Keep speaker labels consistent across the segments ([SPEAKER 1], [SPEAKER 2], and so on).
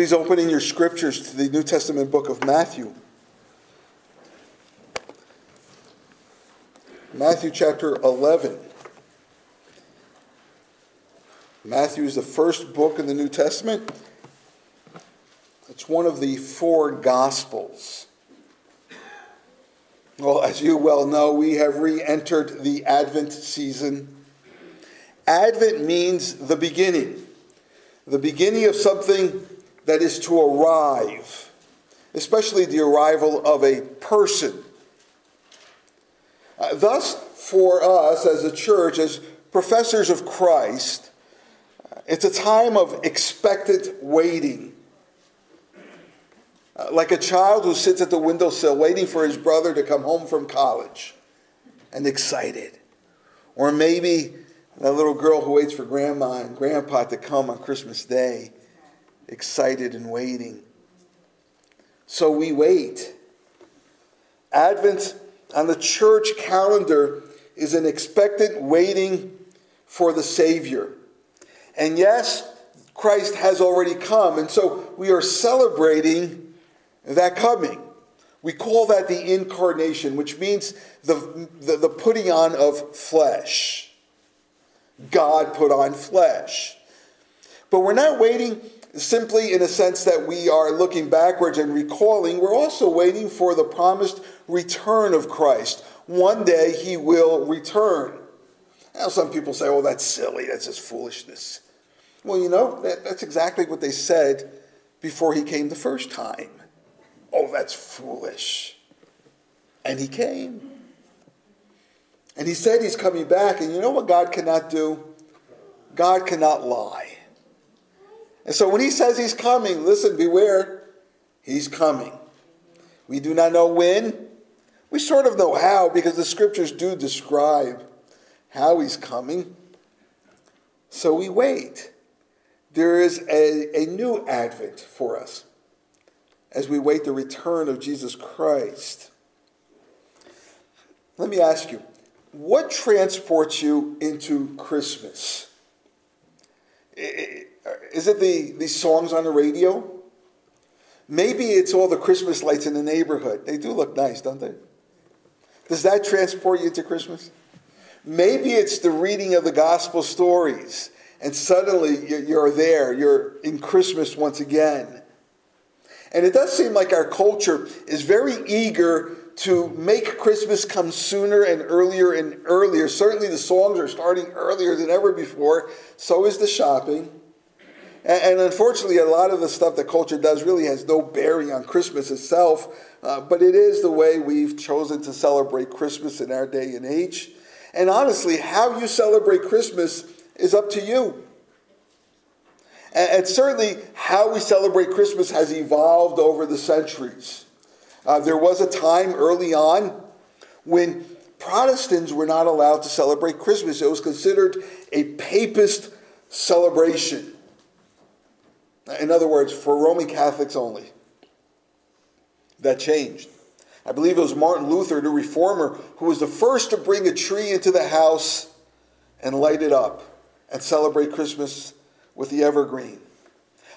[SPEAKER 1] Please open in your scriptures to the New Testament book of Matthew. Matthew chapter 11. Matthew is the first book in the New Testament. It's one of the four Gospels. Well, as you well know, we have re entered the Advent season. Advent means the beginning, the beginning of something that is to arrive, especially the arrival of a person. Uh, thus, for us as a church, as professors of Christ, uh, it's a time of expectant waiting. Uh, like a child who sits at the windowsill waiting for his brother to come home from college and excited. Or maybe that little girl who waits for grandma and grandpa to come on Christmas Day, excited and waiting. So we wait. Advent on the church calendar is an expectant waiting for the Savior. And yes, Christ has already come, and so we are celebrating that coming. We call that the incarnation, which means the, the, the putting on of flesh. God put on flesh. But we're not waiting simply in a sense that we are looking backwards and recalling. We're also waiting for the promised return of Christ. One day he will return. Now, some people say, oh, that's silly. That's just foolishness. Well, you know, that, that's exactly what they said before he came the first time. Oh, that's foolish. And he came. And he said he's coming back. And you know what God cannot do? God cannot lie. And so when he says he's coming, listen, beware, he's coming. We do not know when. We sort of know how because the scriptures do describe how he's coming. So we wait. There is a, a new advent for us as we wait the return of Jesus Christ. Let me ask you what transports you into Christmas? Uh, is it the, the songs on the radio? Maybe it's all the Christmas lights in the neighborhood. They do look nice, don't they? Does that transport you to Christmas? Maybe it's the reading of the gospel stories, and suddenly you're there. You're in Christmas once again. And it does seem like our culture is very eager to make Christmas come sooner and earlier and earlier. Certainly, the songs are starting earlier than ever before. So is the shopping. And, unfortunately, a lot of the stuff that culture does really has no bearing on Christmas itself. Uh, but it is the way we've chosen to celebrate Christmas in our day and age. And honestly, how you celebrate Christmas is up to you. And, and certainly, how we celebrate Christmas has evolved over the centuries. Uh, there was a time early on when Protestants were not allowed to celebrate Christmas. It was considered a papist celebration. In other words, for Roman Catholics only. That changed. I believe it was Martin Luther, the reformer, who was the first to bring a tree into the house and light it up and celebrate Christmas with the evergreen.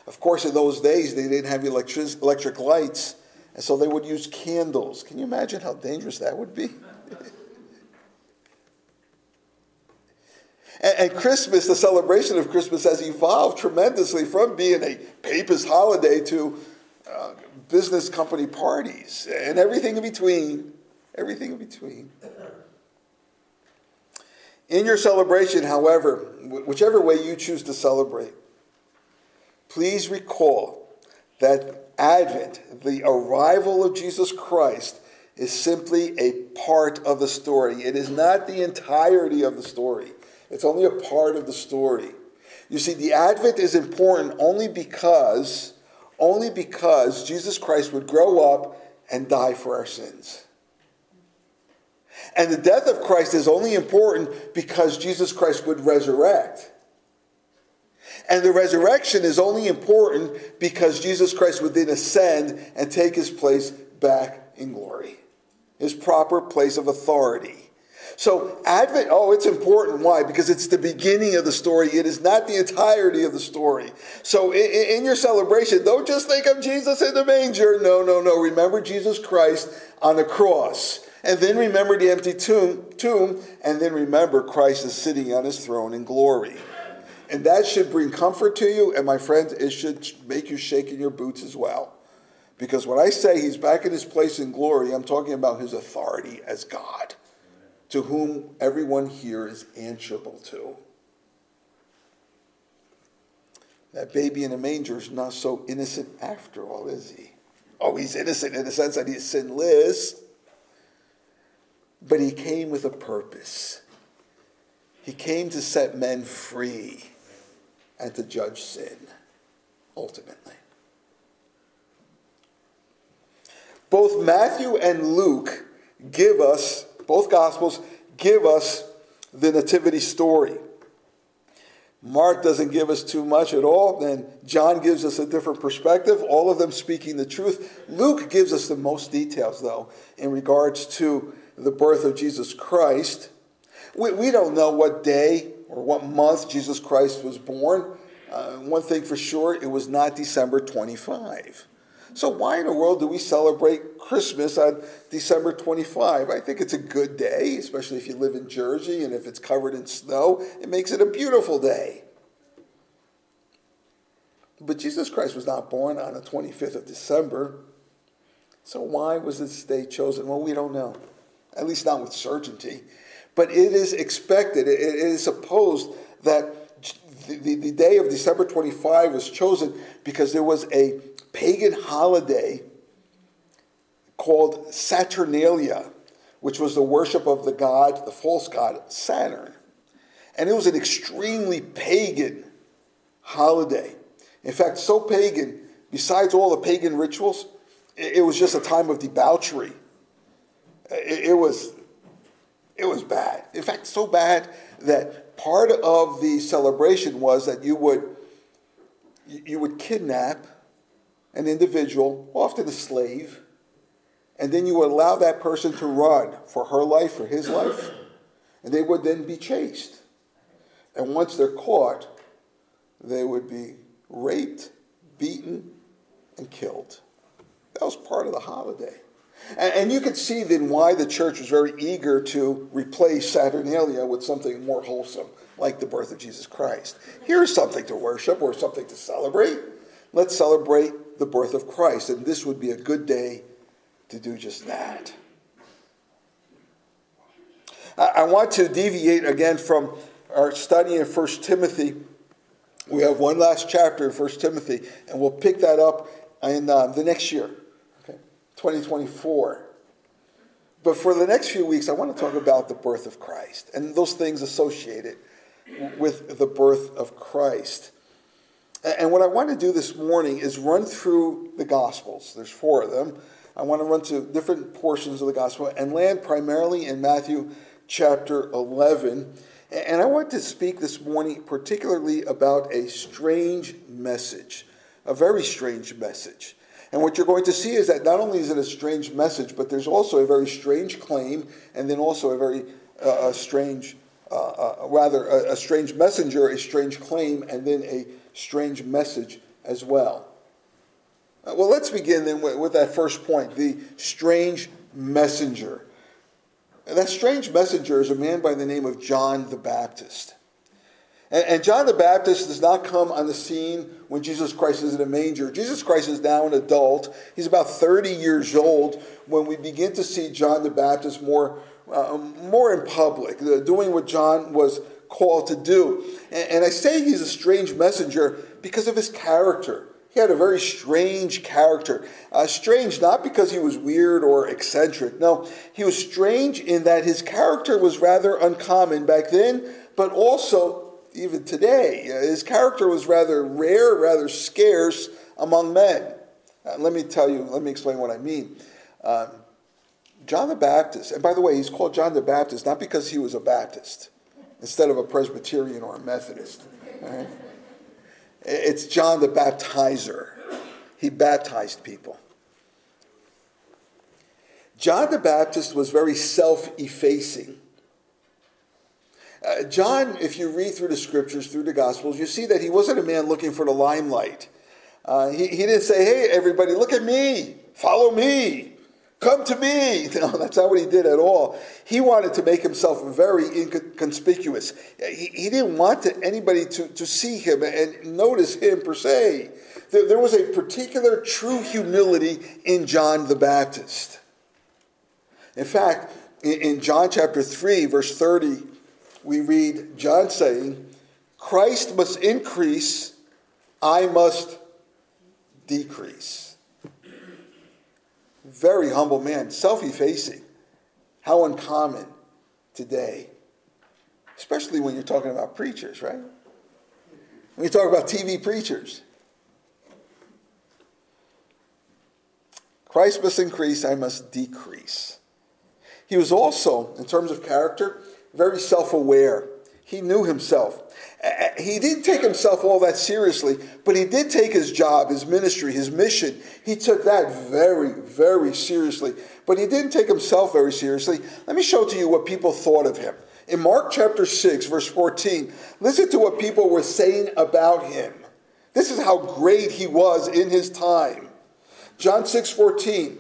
[SPEAKER 1] Of course, in those days, they didn't have electric, electric lights, and so they would use candles. Can you imagine how dangerous that would be? and, Christmas, the celebration of Christmas, has evolved tremendously from being a papist holiday to uh, business company parties and everything in between. Everything in between. In your celebration, however, whichever way you choose to celebrate, please recall that Advent, the arrival of Jesus Christ, is simply a part of the story. It is not the entirety of the story, it's only a part of the story. You see, the Advent is important only because, only because Jesus Christ would grow up and die for our sins. And the death of Christ is only important because Jesus Christ would resurrect. And the resurrection is only important because Jesus Christ would then ascend and take his place back in glory, his proper place of authority. So, Advent, oh, it's important. Why? Because it's the beginning of the story. It is not the entirety of the story. So, in, in your celebration, don't just think of Jesus in the manger. No, no, no. Remember Jesus Christ on the cross. And then remember the empty tomb, tomb, and then remember Christ is sitting on his throne in glory. And that should bring comfort to you, and my friends, it should make you shake in your boots as well. Because when I say he's back in his place in glory, I'm talking about his authority as God, to whom everyone here is answerable to. That baby in a manger is not so innocent after all, is he? Oh, he's innocent in the sense that he's sinless but he came with a purpose. He came to set men free and to judge sin, ultimately. Both Matthew and Luke give us, both Gospels give us the Nativity story. Mark doesn't give us too much at all. Then John gives us a different perspective, all of them speaking the truth. Luke gives us the most details, though, in regards to the birth of Jesus Christ. We, we don't know what day or what month Jesus Christ was born. Uh, one thing for sure, it was not December 25. So, why in the world do we celebrate Christmas on December 25? I think it's a good day, especially if you live in Jersey and if it's covered in snow. It makes it a beautiful day. But Jesus Christ was not born on the 25th of December. So, why was this day chosen? Well, we don't know at least not with certainty. But it is expected, it is supposed that the, the, day of December 25 was chosen because there was a pagan holiday called Saturnalia, which was the worship of the god, the false god Saturn. And it was an extremely pagan holiday. In fact, so pagan, besides all the pagan rituals, it was just a time of debauchery it, it was it was bad. In fact, so bad that part of the celebration was that you would you would kidnap an individual, often a slave, and then you would allow that person to run for her life, for his life, and they would then be chased. And once they're caught, they would be raped, beaten, and killed. That was part of the holiday. And, you can see then why the church was very eager to replace Saturnalia with something more wholesome, like the birth of Jesus Christ. Here's something to worship or something to celebrate. Let's celebrate the birth of Christ, and this would be a good day to do just that. I want to deviate again from our study in 1 Timothy. We have one last chapter in 1 Timothy, and we'll pick that up in uh, the next year. 2024. But for the next few weeks, I want to talk about the birth of Christ and those things associated with the birth of Christ. And what I want to do this morning is run through the Gospels. There's four of them. I want to run to different portions of the Gospel and land primarily in Matthew chapter 11. And I want to speak this morning particularly about a strange message, a very strange message. And what you're going to see is that not only is it a strange message, but there's also a very strange claim, and then also a very uh, a strange, uh, uh, rather, a, a, strange messenger, a strange claim, and then a strange message as well. Uh, well, let's begin then with, with, that first point the strange messenger. And that strange messenger is a man by the name of John the Baptist. And, and John the Baptist does not come on the scene when Jesus Christ is in a manger. Jesus Christ is now an adult. He's about 30 years old when we begin to see John the Baptist more, uh, more in public, doing what John was called to do. And, and I say he's a strange messenger because of his character. He had a very strange character. Uh, strange not because he was weird or eccentric. No, he was strange in that his character was rather uncommon back then, but also even today. His character was rather rare, rather scarce among men. Uh, let me tell you, let me explain what I mean. Um, John the Baptist, and by the way, he's called John the Baptist not because he was a Baptist instead of a Presbyterian or a Methodist. Right? It's John the Baptizer. He baptized people. John the Baptist was very self effacing. Uh, John, if you read through the scriptures, through the gospels, you see that he wasn't a man looking for the limelight. Uh, he, he didn't say, hey, everybody, look at me, follow me. Come to me. No, that's not what he did at all. He wanted to make himself very inconspicuous. He, he didn't want to, anybody to, to see him and notice him per se. There, there was a particular true humility in John the Baptist. In fact, in, in John chapter 3, verse 30, we read John saying, Christ must increase, I must decrease very humble man, self effacing. How uncommon today, especially when you're talking about preachers, right? When you talk about TV preachers. Christ must increase, I must decrease. He was also, in terms of character, very self aware. He knew himself. He didn't take himself all that seriously, but he did take his job, his ministry, his mission. He took that very, very seriously. But he didn't take himself very seriously. Let me show to you what people thought of him. In Mark chapter 6, verse 14, listen to what people were saying about him. This is how great he was in his time. John 6 14.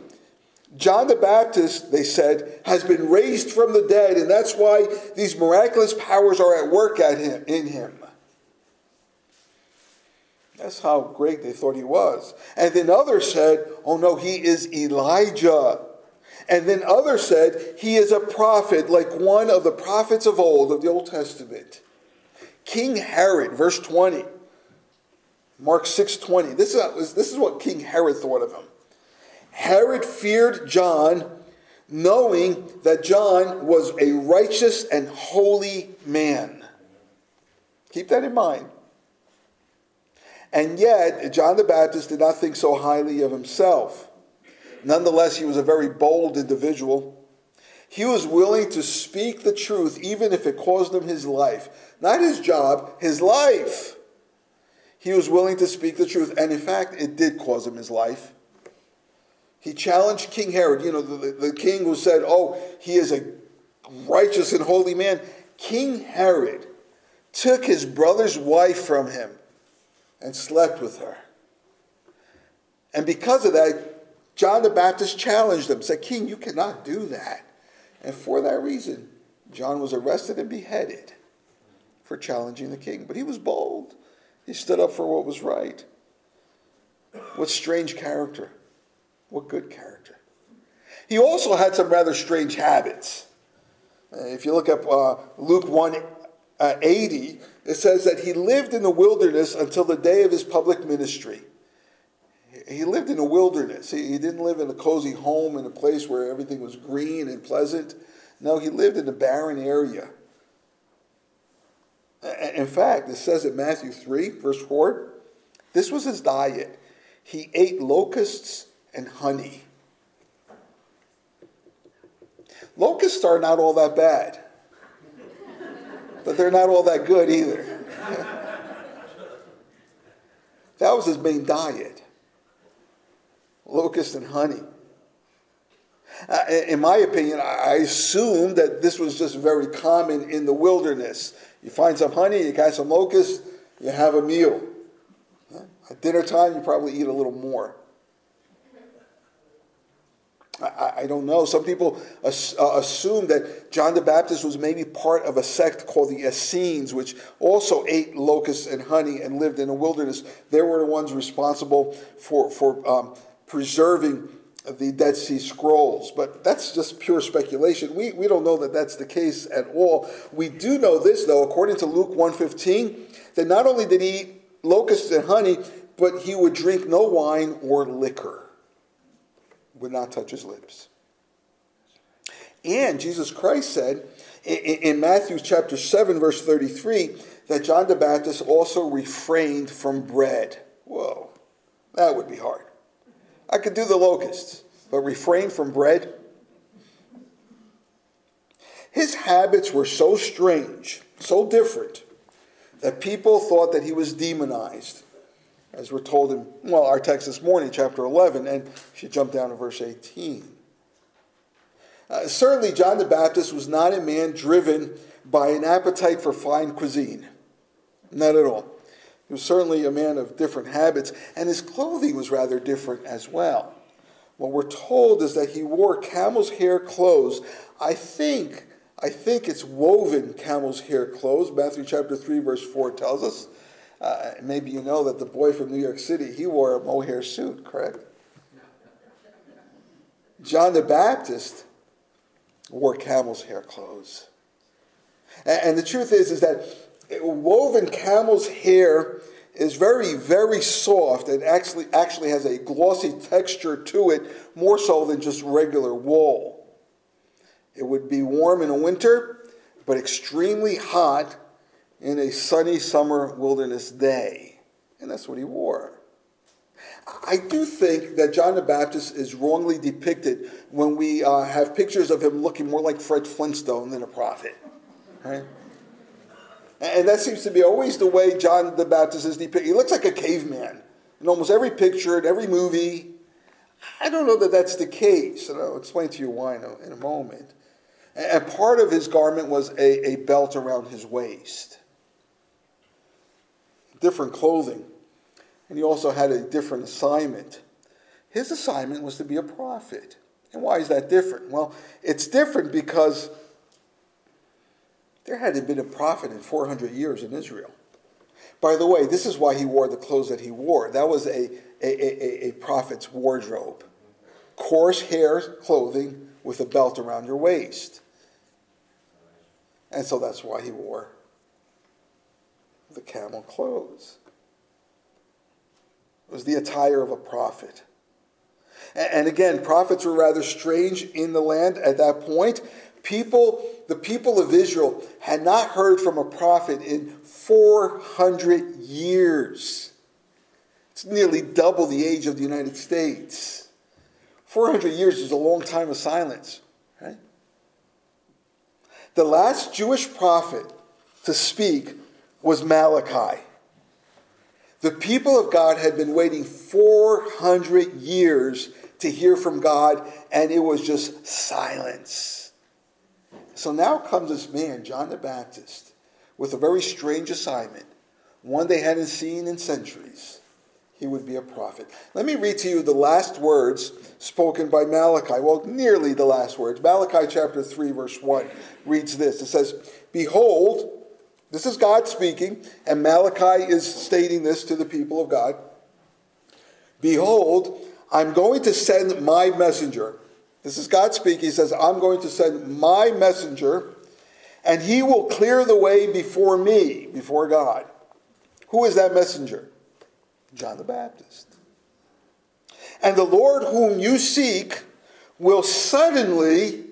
[SPEAKER 1] John the Baptist, they said, has been raised from the dead, and that's why these miraculous powers are at work at him in him. That's how great they thought he was. And then others said, oh no, he is Elijah. And then others said, he is a prophet, like one of the prophets of old of the Old Testament. King Herod, verse 20, Mark 6 20. This is, this is what King Herod thought of him. Herod feared John, knowing that John was a righteous and holy man. Keep that in mind. And yet, John the Baptist did not think so highly of himself. Nonetheless, he was a very bold individual. He was willing to speak the truth, even if it caused him his life. Not his job, his life. He was willing to speak the truth. And in fact, it did cause him his life. He challenged King Herod, you know, the, the king who said, Oh, he is a righteous and holy man. King Herod took his brother's wife from him and slept with her. And because of that, John the Baptist challenged him, said, King, you cannot do that. And for that reason, John was arrested and beheaded for challenging the king. But he was bold. He stood up for what was right. What strange character. What good character. He also had some rather strange habits. If you look up uh, Luke 1 uh, 80, it says that he lived in the wilderness until the day of his public ministry. He lived in the wilderness. He, he didn't live in a cozy home in a place where everything was green and pleasant. No, he lived in a barren area. In fact, it says in Matthew 3, verse 4, this was his diet. He ate locusts and honey. Locusts are not all that bad, but they're not all that good either. that was his main diet locust and honey. Uh, in my opinion, I assume that this was just very common in the wilderness. You find some honey, you catch some locusts, you have a meal. At dinner time, you probably eat a little more. I, I don't know. Some people uh, assume that John the Baptist was maybe part of a sect called the Essenes, which also ate locusts and honey and lived in the wilderness. They were the ones responsible for, for um, preserving the Dead Sea Scrolls. But that's just pure speculation. We, we don't know that that's the case at all. We do know this, though, according to Luke 1.15, that not only did he eat locusts and honey, but he would drink no wine or liquor would not touch his lips. And Jesus Christ said in Matthew chapter 7, verse 33, that John the Baptist also refrained from bread. Whoa, that would be hard. I could do the locusts, but refrain from bread? His habits were so strange, so different, that people thought that he was demonized as we're told in, well, our text this morning, chapter 11, and if you jump down to verse 18. Uh, certainly, John the Baptist was not a man driven by an appetite for fine cuisine. Not at all. He was certainly a man of different habits, and his clothing was rather different as well. What we're told is that he wore camel's hair clothes. I think, I think it's woven camel's hair clothes. Matthew chapter 3, verse 4 tells us. Uh, maybe you know that the boy from New York City, he wore a mohair suit, correct? John the Baptist wore camel's hair clothes. And, and the truth is, is that woven camel's hair is very, very soft and actually, actually has a glossy texture to it, more so than just regular wool. It would be warm in a winter, but extremely hot in a sunny summer wilderness day. And that's what he wore. I do think that John the Baptist is wrongly depicted when we uh, have pictures of him looking more like Fred Flintstone than a prophet. Right? And that seems to be always the way John the Baptist is depicted. He looks like a caveman in almost every picture, in every movie. I don't know that that's the case, and I'll explain to you why in a, in a moment. And part of his garment was a, a belt around his waist, different clothing. And he also had a different assignment. His assignment was to be a prophet. And why is that different? Well, it's different because there hadn't been a prophet in 400 years in Israel. By the way, this is why he wore the clothes that he wore. That was a, a, a, a prophet's wardrobe coarse hair clothing with a belt around your waist. And so that's why he wore camel clothes. It was the attire of a prophet. And again, prophets were rather strange in the land at that point People, the people of Israel had not heard from a prophet in 400 years. It's nearly double the age of the United States. 400 years is a long time of silence, right? The last Jewish prophet to speak was Malachi. The people of God had been waiting 400 years to hear from God, and it was just silence. So now comes this man, John the Baptist, with a very strange assignment, one they hadn't seen in centuries. He would be a prophet. Let me read to you the last words spoken by Malachi. Well, nearly the last words. Malachi chapter 3, verse 1 reads this It says, Behold, this is God speaking, and Malachi is stating this to the people of God. Behold, I'm going to send my messenger. This is God speaking. He says, I'm going to send my messenger, and he will clear the way before me, before God. Who is that messenger? John the Baptist. And the Lord whom you seek will suddenly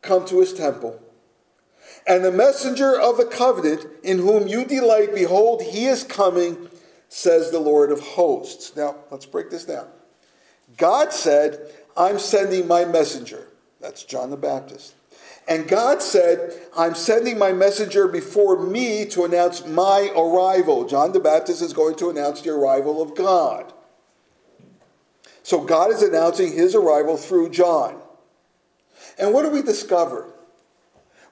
[SPEAKER 1] come to his temple. And the messenger of the covenant in whom you delight, behold, he is coming, says the Lord of hosts. Now, let's break this down. God said, I'm sending my messenger. That's John the Baptist. And God said, I'm sending my messenger before me to announce my arrival. John the Baptist is going to announce the arrival of God. So God is announcing his arrival through John. And what do we discover?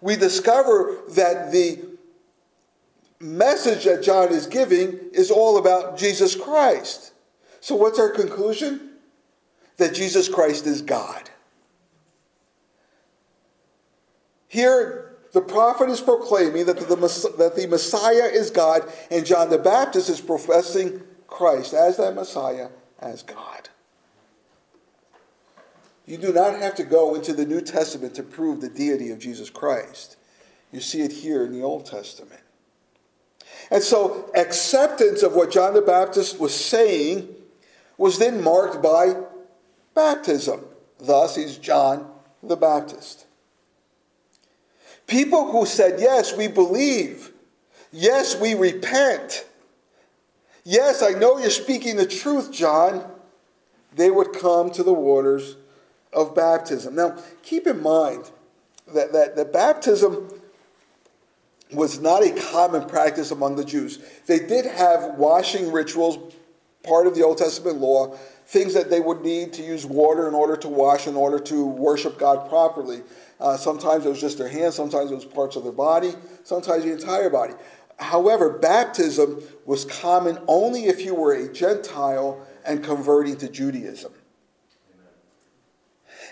[SPEAKER 1] We discover that the message that John is giving is all about Jesus Christ. So, what's our conclusion? that Jesus Christ is God. Here, the prophet is proclaiming that the, that the Messiah is God, and John the Baptist is professing Christ as that Messiah, as God. You do not have to go into the New Testament to prove the deity of Jesus Christ. You see it here in the Old Testament. And so, acceptance of what John the Baptist was saying was then marked by baptism. Thus, he's John the Baptist. People who said, Yes, we believe. Yes, we repent. Yes, I know you're speaking the truth, John. They would come to the waters of baptism. Now, keep in mind that, that, that baptism was not a common practice among the Jews. They did have washing rituals part of the Old Testament law, things that they would need to use water in order to wash, in order to worship God properly. Uh, sometimes it was just their hands, sometimes it was parts of their body, sometimes the entire body. However, baptism was common only if you were a Gentile and converting to Judaism.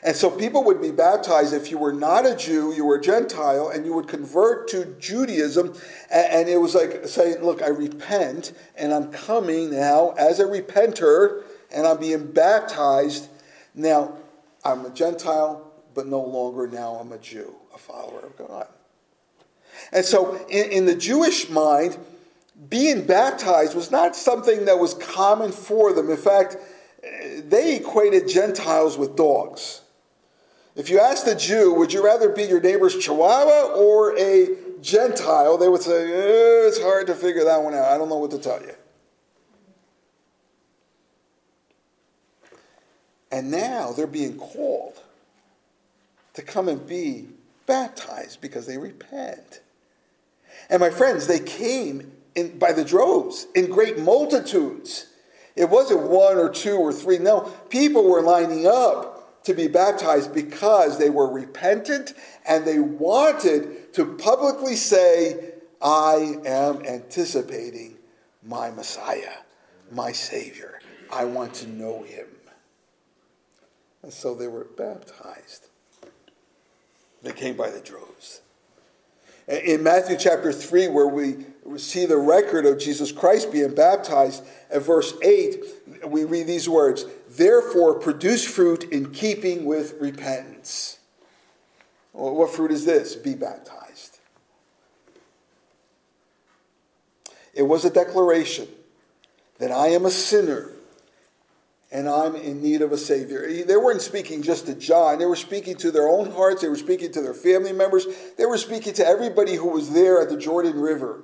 [SPEAKER 1] And so people would be baptized if you were not a Jew, you were a Gentile, and you would convert to Judaism. And it was like saying, Look, I repent, and I'm coming now as a repenter, and I'm being baptized. Now, I'm a Gentile, but no longer now I'm a Jew, a follower of God. And so, in, in the Jewish mind, being baptized was not something that was common for them. In fact, they equated Gentiles with dogs. If you asked a Jew, would you rather be your neighbor's chihuahua or a Gentile, they would say, eh, it's hard to figure that one out. I don't know what to tell you. And now they're being called to come and be baptized because they repent. And my friends, they came in, by the droves, in great multitudes. It wasn't one or two or three. No, people were lining up to be baptized because they were repentant and they wanted to publicly say, I am anticipating my Messiah, my Savior. I want to know him. And so they were baptized. They came by the droves. In Matthew chapter 3, where we see the record of Jesus Christ being baptized, at verse 8, we read these words Therefore, produce fruit in keeping with repentance. Well, what fruit is this? Be baptized. It was a declaration that I am a sinner and I'm in need of a Savior. They weren't speaking just to John, they were speaking to their own hearts, they were speaking to their family members, they were speaking to everybody who was there at the Jordan River.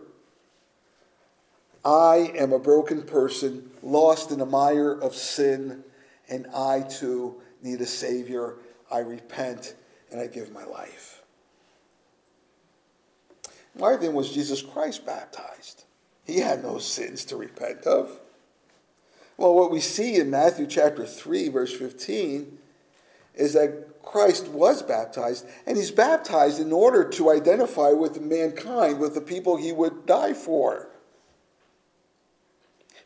[SPEAKER 1] I am a broken person, lost in a mire of sin and I too need a Savior. I repent and I give my life. Why then was Jesus Christ baptized? He had no sins to repent of. Well, what we see in Matthew chapter 3, verse 15, is that Christ was baptized, and he's baptized in order to identify with mankind, with the people he would die for.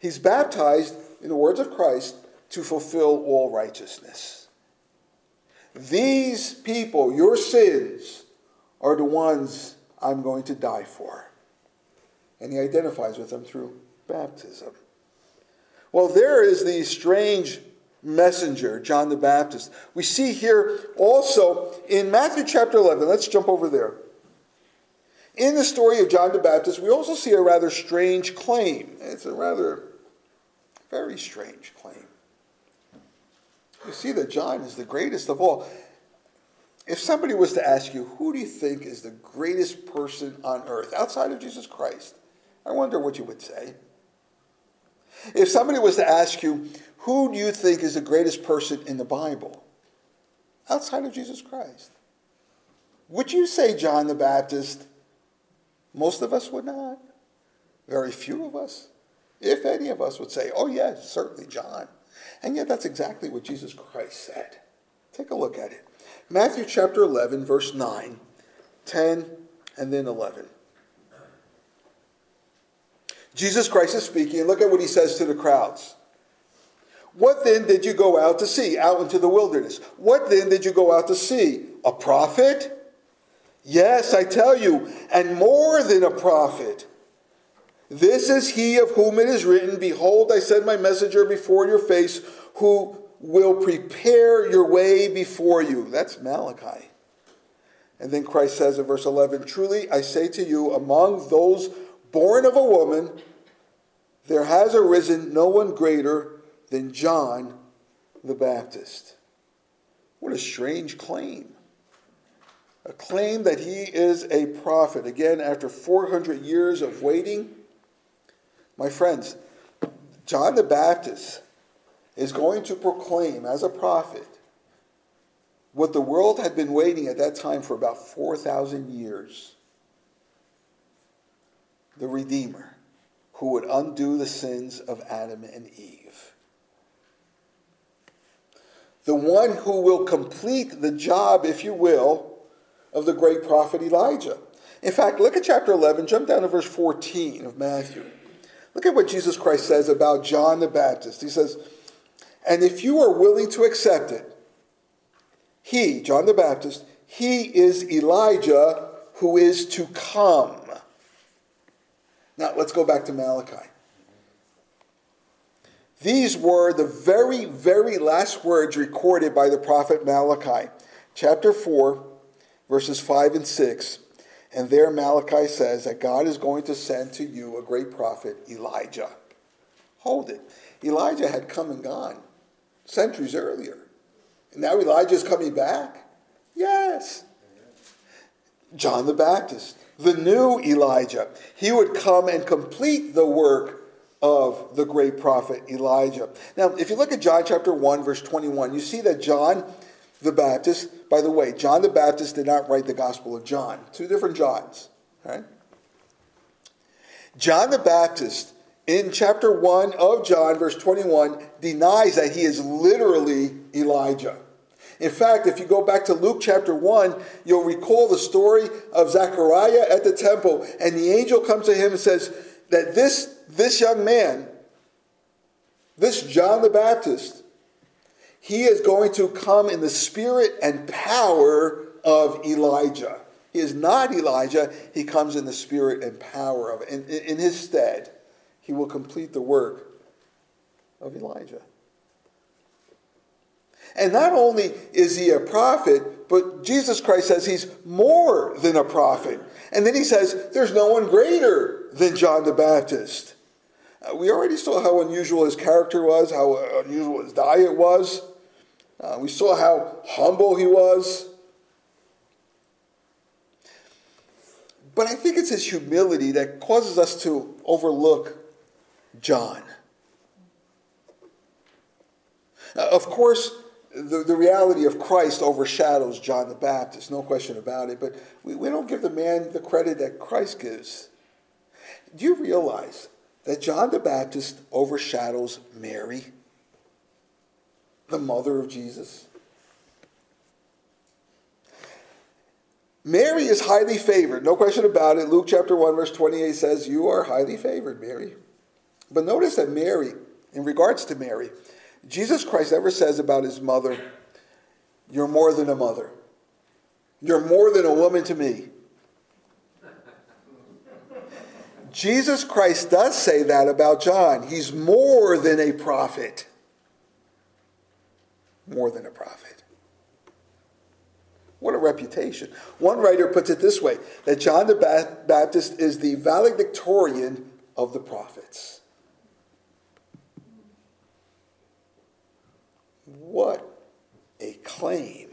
[SPEAKER 1] He's baptized, in the words of Christ, to fulfill all righteousness. These people, your sins, are the ones I'm going to die for. And he identifies with them through baptism. Well, there is the strange messenger, John the Baptist. We see here also in Matthew chapter 11, let's jump over there. In the story of John the Baptist, we also see a rather strange claim. It's a rather very strange claim. You see that John is the greatest of all. If somebody was to ask you, who do you think is the greatest person on earth outside of Jesus Christ? I wonder what you would say. If somebody was to ask you, who do you think is the greatest person in the Bible outside of Jesus Christ? Would you say John the Baptist? Most of us would not. Very few of us, if any of us, would say, oh, yes, certainly John. And yet, that's exactly what Jesus Christ said. Take a look at it. Matthew chapter 11, verse 9, 10, and then 11. Jesus Christ is speaking, and look at what he says to the crowds. What then did you go out to see? Out into the wilderness. What then did you go out to see? A prophet? Yes, I tell you, and more than a prophet. This is he of whom it is written, Behold, I send my messenger before your face, who will prepare your way before you. That's Malachi. And then Christ says in verse 11, Truly I say to you, among those born of a woman, there has arisen no one greater than John the Baptist. What a strange claim. A claim that he is a prophet. Again, after 400 years of waiting, my friends, John the Baptist is going to proclaim as a prophet what the world had been waiting at that time for about 4,000 years the Redeemer who would undo the sins of Adam and Eve. The one who will complete the job, if you will, of the great prophet Elijah. In fact, look at chapter 11, jump down to verse 14 of Matthew. Look at what Jesus Christ says about John the Baptist. He says, And if you are willing to accept it, he, John the Baptist, he is Elijah who is to come. Now, let's go back to Malachi. These were the very, very last words recorded by the prophet Malachi, chapter 4, verses 5 and 6. And there Malachi says that God is going to send to you a great prophet, Elijah. Hold it. Elijah had come and gone centuries earlier. And now Elijah is coming back? Yes. John the Baptist, the new Elijah. He would come and complete the work of the great prophet Elijah. Now, if you look at John chapter 1, verse 21, you see that John the Baptist, by the way, John the Baptist did not write the Gospel of John. Two different Johns. Right? John the Baptist, in chapter 1 of John, verse 21, denies that he is literally Elijah. In fact, if you go back to Luke chapter 1, you'll recall the story of Zechariah at the temple, and the angel comes to him and says that this, this young man, this John the Baptist, he is going to come in the spirit and power of Elijah. He is not Elijah, he comes in the spirit and power of. In, in his stead, he will complete the work of Elijah. And not only is he a prophet, but Jesus Christ says he's more than a prophet. And then he says there's no one greater than John the Baptist. Uh, we already saw how unusual his character was, how unusual his diet was. Uh, we saw how humble he was. But I think it's his humility that causes us to overlook John. Uh, of course, the, the reality of Christ overshadows John the Baptist, no question about it, but we, we don't give the man the credit that Christ gives. Do you realize that John the Baptist overshadows Mary, the mother of Jesus? Mary is highly favored, no question about it. Luke chapter 1, verse 28 says, You are highly favored, Mary. But notice that Mary, in regards to Mary, Jesus Christ ever says about his mother, You're more than a mother. You're more than a woman to me. Jesus Christ does say that about John. He's more than a prophet. More than a prophet. What a reputation. One writer puts it this way that John the Baptist is the valedictorian of the prophets. What a claim.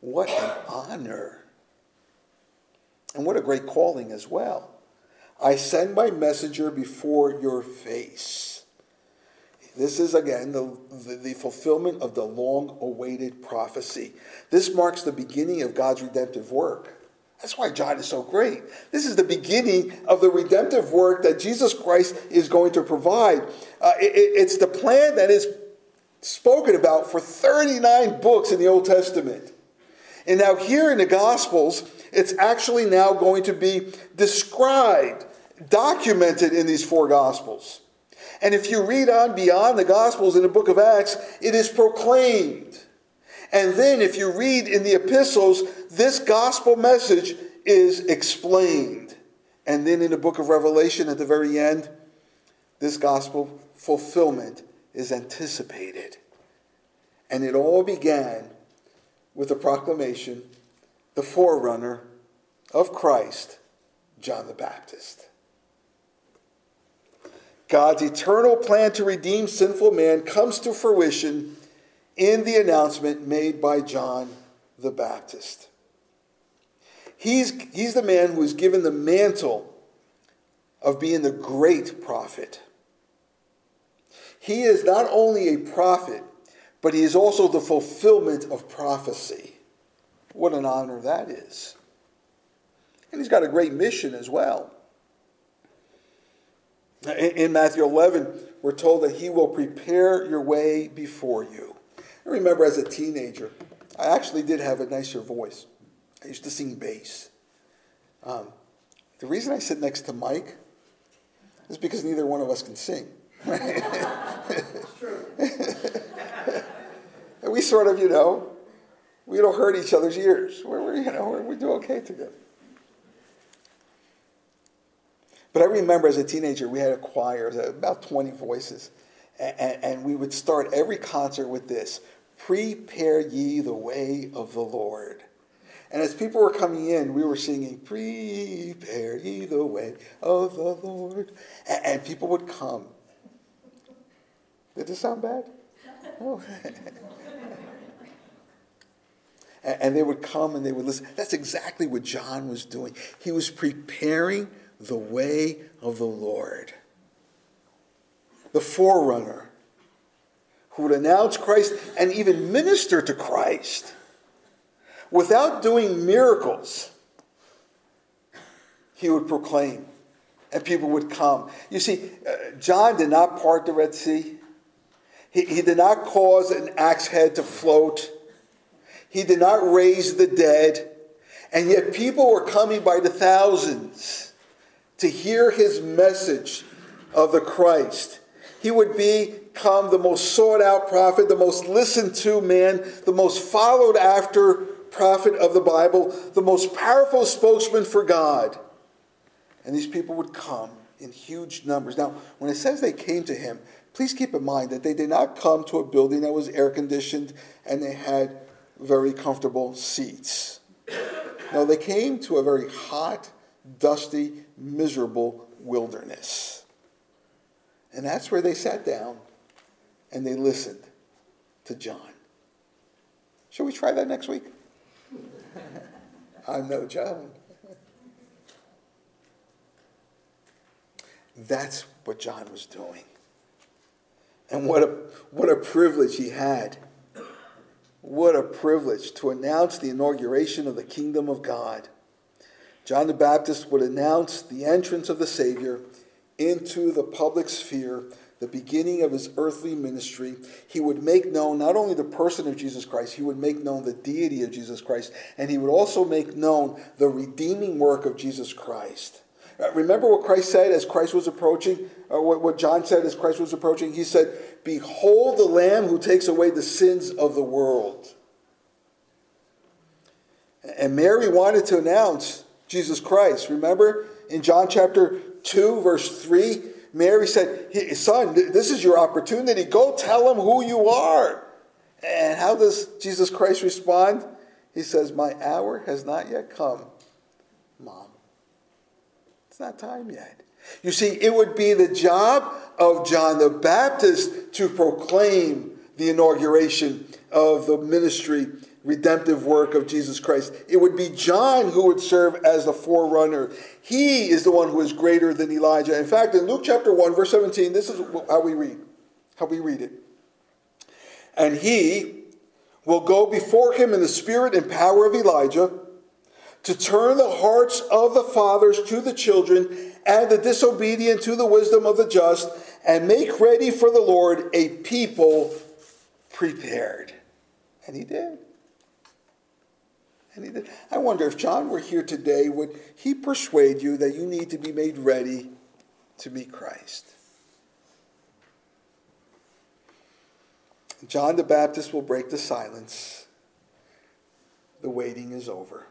[SPEAKER 1] What an honor. And what a great calling as well. I send my messenger before your face. This is again the, the, the, fulfillment of the long awaited prophecy. This marks the beginning of God's redemptive work. That's why John is so great. This is the beginning of the redemptive work that Jesus Christ is going to provide. Uh, it, it's the plan that is spoken about for 39 books in the Old Testament. And now, here in the Gospels, it's actually now going to be described, documented in these four Gospels. And if you read on beyond the Gospels in the book of Acts, it is proclaimed. And then, if you read in the epistles, this gospel message is explained. And then in the book of Revelation, at the very end, this gospel fulfillment is anticipated. And it all began with the proclamation, the forerunner of Christ, John the Baptist. God's eternal plan to redeem sinful man comes to fruition in the announcement made by John the Baptist. He's, he's the man who is given the mantle of being the great prophet he is not only a prophet, but he is also the fulfillment of prophecy. What an honor that is. And he's got a great mission as well. In Matthew 11, we're told that he will prepare your way before you. I remember as a teenager, I actually did have a nicer voice. I used to sing bass. Um, the reason I sit next to Mike is because neither one of us can sing. It's true. and we sort of, you know, we don't hurt each other's ears. We're, we're you know, we do okay together. But I remember as a teenager, we had a choir, of about 20 voices. And, and, we would start every concert with this Prepare ye the way of the Lord. And as people were coming in, we were singing, Prepare ye the way of the Lord. And, and people would come. Did this sound bad? And they would come and they would listen. That's exactly what John was doing. He was preparing the way of the Lord. The forerunner who would announce Christ and even minister to Christ without doing miracles. He would proclaim, and people would come. You see, uh, John did not part the Red Sea. He, he did not cause an axe head to float. He did not raise the dead. And yet people were coming by the thousands to hear his message of the Christ. He would become the most sought out prophet, the most listened to man, the most followed after prophet of the Bible, the most powerful spokesman for God. And these people would come in huge numbers. Now, when it says they came to him, please keep in mind that they did not come to a building that was air conditioned and they had very comfortable seats. No, they came to a very hot, dusty, miserable wilderness. And that's where they sat down and they listened to John. Shall we try that next week? I'm no John. That's what John was doing. And what a, what a privilege he had. What a privilege to announce the inauguration of the kingdom of God. John the Baptist would announce the entrance of the Savior into the public sphere, the beginning of his earthly ministry. He would make known not only the person of Jesus Christ, he would make known the deity of Jesus Christ, and he would also make known the redeeming work of Jesus Christ. Uh, remember what Christ said as Christ was approaching, or what, what John said as Christ was approaching? He said, Behold the Lamb who takes away the sins of the world. And Mary wanted to announce Jesus Christ. Remember in John chapter 2, verse 3, Mary said, Son, this is your opportunity. Go tell him who you are. And how does Jesus Christ respond? He says, My hour has not yet come, Mom. It's not time yet. You see, it would be the job of John the Baptist to proclaim the inauguration of the ministry redemptive work of Jesus Christ. It would be John who would serve as the forerunner. He is the one who is greater than Elijah. In fact, in Luke chapter 1, verse 17, this is how we read. How we read it. And he will go before him in the spirit and power of Elijah to turn the hearts of the fathers to the children and the disobedient to the wisdom of the just and make ready for the Lord a people prepared. And he did. And. I wonder if John were here today, would he persuade you that you need to be made ready to meet Christ? John the Baptist will break the silence. The waiting is over.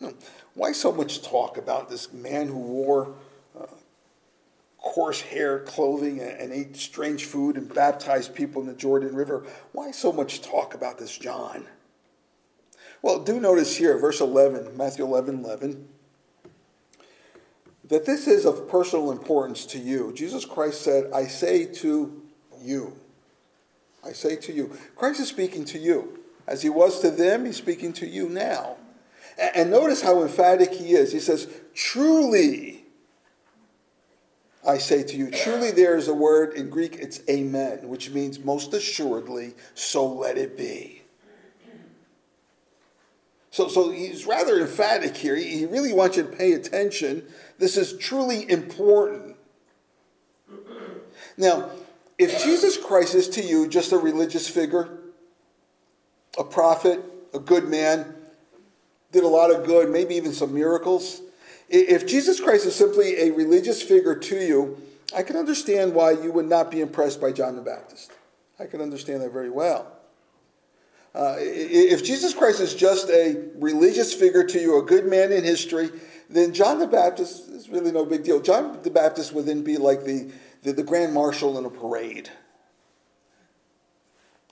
[SPEAKER 1] Hmm. Why so much talk about this man who wore uh, coarse hair, clothing, and ate strange food and baptized people in the Jordan River? Why so much talk about this John? Well, do notice here, verse 11, Matthew 11 11, that this is of personal importance to you. Jesus Christ said, I say to you. I say to you. Christ is speaking to you. As he was to them, he's speaking to you now. And notice how emphatic he is. He says, Truly, I say to you. Truly, there is a word in Greek, it's amen, which means most assuredly, so let it be. So, so he's rather emphatic here. He really wants you to pay attention. This is truly important. Now, if Jesus Christ is to you just a religious figure, a prophet, a good man, did a lot of good, maybe even some miracles, if Jesus Christ is simply a religious figure to you, I can understand why you would not be impressed by John the Baptist. I can understand that very well. Uh, if Jesus Christ is just a religious figure to you, a good man in history, then John the Baptist is really no big deal. John the Baptist would then be like the, the, the grand marshal in a parade.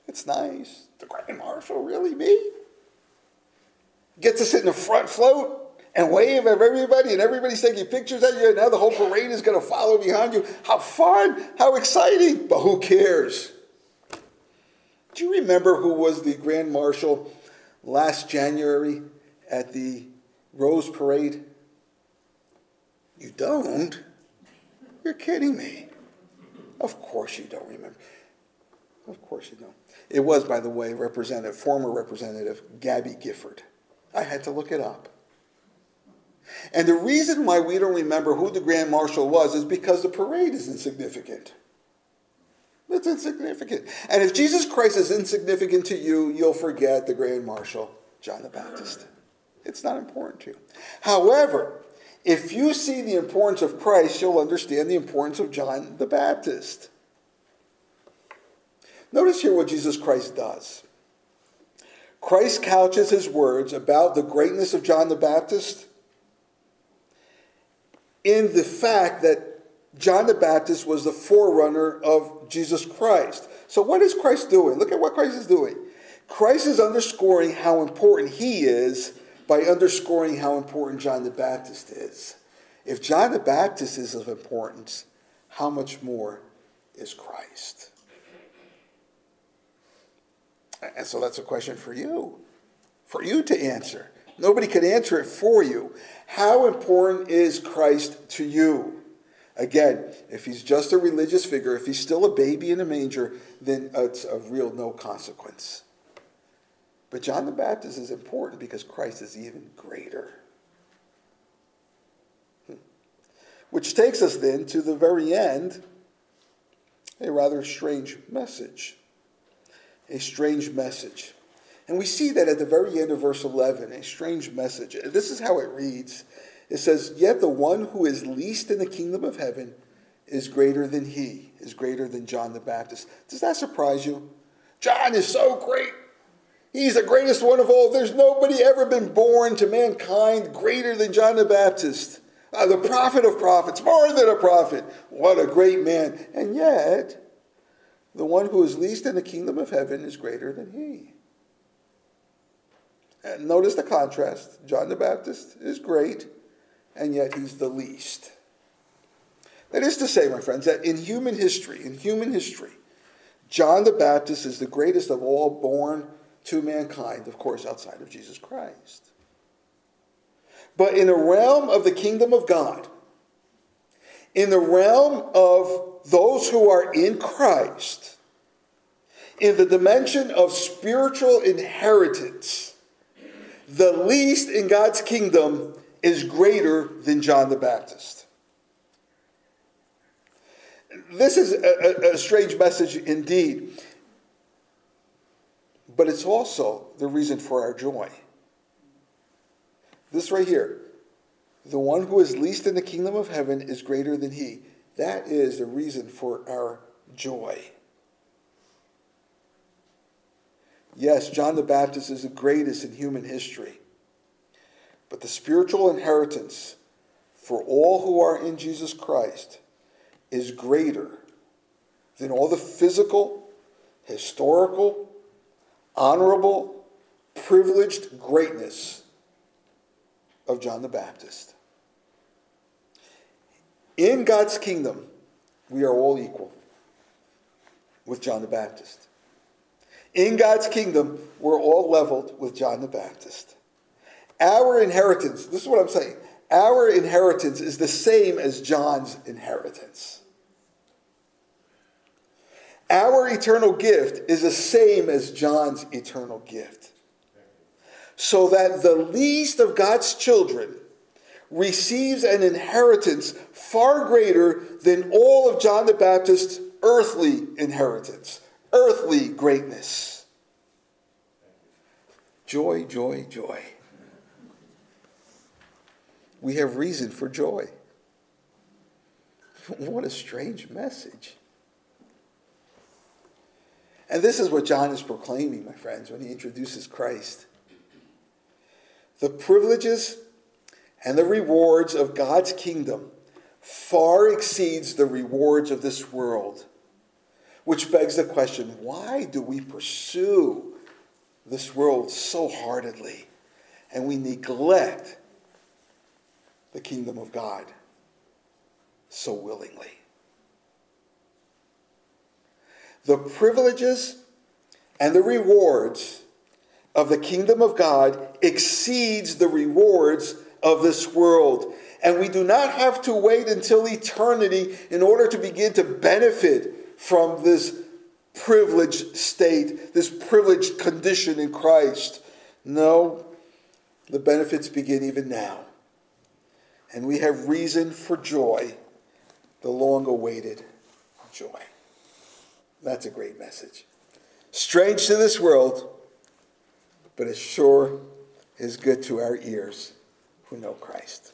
[SPEAKER 1] It's nice. The grand marshal, really? Me? Get to sit in the front float and wave at everybody, and everybody's taking pictures of you, and now the whole parade is going to follow behind you. How fun! How exciting! But who cares? Do you remember who was the Grand Marshal last January at the Rose Parade? You don't? You're kidding me. Of course you don't remember. Of course you don't. It was, by the way, Representative, former Representative Gabby Gifford. I had to look it up. And the reason why we don't remember who the Grand Marshal was is because the parade is insignificant. It's insignificant. And if Jesus Christ is insignificant to you, you'll forget the Grand Marshal, John the Baptist. It's not important to you. However, if you see the importance of Christ, you'll understand the importance of John the Baptist. Notice here what Jesus Christ does. Christ couches his words about the greatness of John the Baptist in the fact that John the Baptist was the forerunner of Jesus Christ. So, what is Christ doing? Look at what Christ is doing. Christ is underscoring how important he is by underscoring how important John the Baptist is. If John the Baptist is of importance, how much more is Christ? And so that's a question for you, for you to answer. Nobody can answer it for you. How important is Christ to you? Again, if he's just a religious figure, if he's still a baby in a manger, then it's of real no consequence. But John the Baptist is important because Christ is even greater. Hmm. Which takes us then to the very end, a rather strange message. A strange message. And we see that at the very end of verse 11, a strange message. This is how it reads it says, Yet the one who is least in the kingdom of heaven is greater than he, is greater than John the Baptist. Does that surprise you? John is so great. He's the greatest one of all. There's nobody ever been born to mankind greater than John the Baptist. Uh, the prophet of prophets, more than a prophet. What a great man. And yet, the one who is least in the kingdom of heaven is greater than he. And notice the contrast. John the Baptist is great, and yet he's the least. That is to say, my friends, that in human history, in human history, John the Baptist is the greatest of all born to mankind, of course, outside of Jesus Christ. But in the realm of the kingdom of God, in the realm of those who are in Christ, in the dimension of spiritual inheritance, the least in God's kingdom is greater than John the Baptist. This is a, a, strange message indeed, but it's also the reason for our joy. This right here the one who is least in the kingdom of heaven is greater than he. That is the reason for our joy. Yes, John the Baptist is the greatest in human history. But the spiritual inheritance for all who are in Jesus Christ is greater than all the physical, historical, honorable, privileged greatness of John the Baptist. In God's kingdom, we are all equal with John the Baptist. In God's kingdom, we're all leveled with John the Baptist. Our inheritance, this is what I'm saying, our inheritance is the same as John's inheritance. Our eternal gift is the same as John's eternal gift. so that the least of God's children receives an inheritance far greater than all of John the Baptist's earthly inheritance, earthly greatness. Joy, joy, joy. We have reason for joy. What a strange message. And this is what John is proclaiming, my friends, when he introduces Christ. The privileges and the rewards of God's kingdom far exceeds the rewards of this world. Which begs the question why do we pursue this world so heartedly and we neglect the kingdom of God so willingly? The privileges and the rewards of the kingdom of God exceeds the rewards of this world. And we do not have to wait until eternity in order to begin to benefit from this privileged state, this privileged condition in Christ. No, the benefits begin even now. And we have reason for joy, the long awaited joy. That's a great message. Strange to this world, but it sure is good to our ears who know Christ.